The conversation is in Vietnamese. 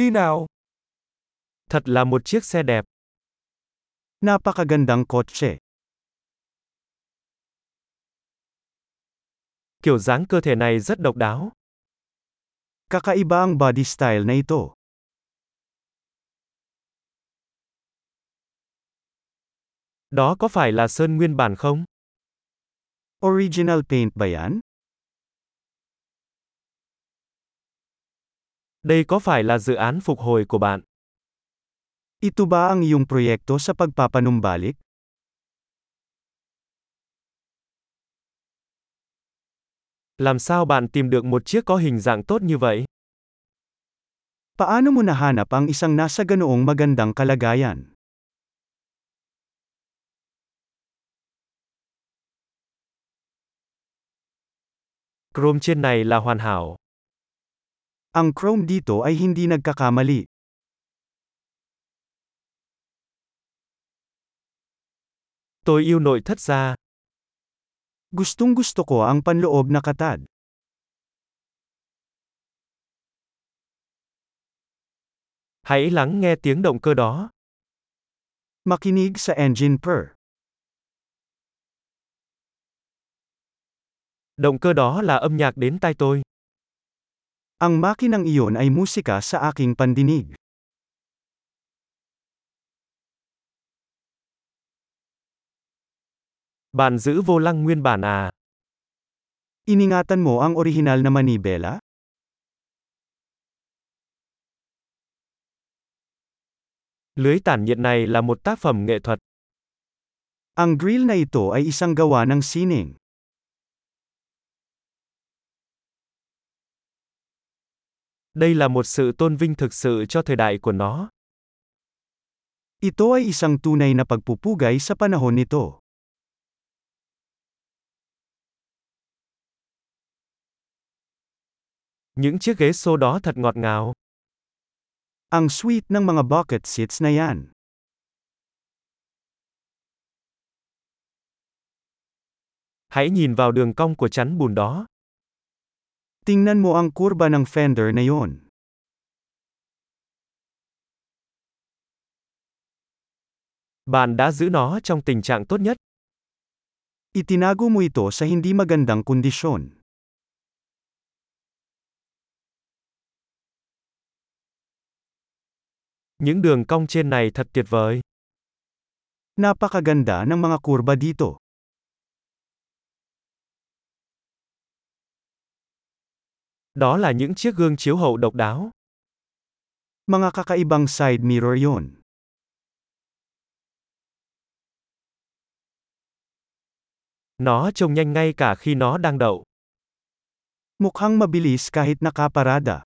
Đi nào. Thật là một chiếc xe đẹp. Napakagandang kotse. Kiểu dáng cơ thể này rất độc đáo. Kakaiba ang body style na ito. Đó có phải là sơn nguyên bản không? Original paint ba yan? Đây có phải là dự án phục hồi của bạn? Ito ba ang iyong proyekto sa pagpapanumbalik? Làm sao bạn tìm được một chiếc có hình dạng tốt như vậy? Paano mo nahanap ang isang nasa ganoong magandang kalagayan? Chrome trên này là hoàn hảo. Ang chrome dito ay hindi nagkakamali. Tôi yêu nội thất da. Gustong gusto ko ang panloob na katad. Hãy lắng nghe tiếng động cơ đó. Makinig sa engine purr. Động cơ đó là âm nhạc đến tai tôi. Ang makinang iyon ay musika sa aking pandinig. Bạn giữ vô lăng nguyên bản à? Iningatan mo ang orihinal na manibela? Lưới tản nhiệt này là một tác phẩm nghệ thuật. Ang grill na ito ay isang gawa ng sining. Đây là một sự tôn vinh thực sự cho thời đại của nó. Ito ay isang tunay na pagpupugay sa panahon nito. Những chiếc ghế xô đó thật ngọt ngào. Ang sweet ng mga bucket seats na yan. Hãy nhìn vào đường cong của chắn bùn đó. Tingnan mo ang kurba ng fender na yon. Bạn đã giữ nó trong tình trạng tốt nhất. Itinago mo ito sa hindi magandang kondisyon. Những đường cong trên này thật tuyệt vời. Napakaganda ng mga kurba dito. Đó là những chiếc gương chiếu hậu độc đáo. Mga kakaibang side mirror yon. Nó trông nhanh ngay cả khi nó đang đậu. Mukhang mabilis kahit nakaparada.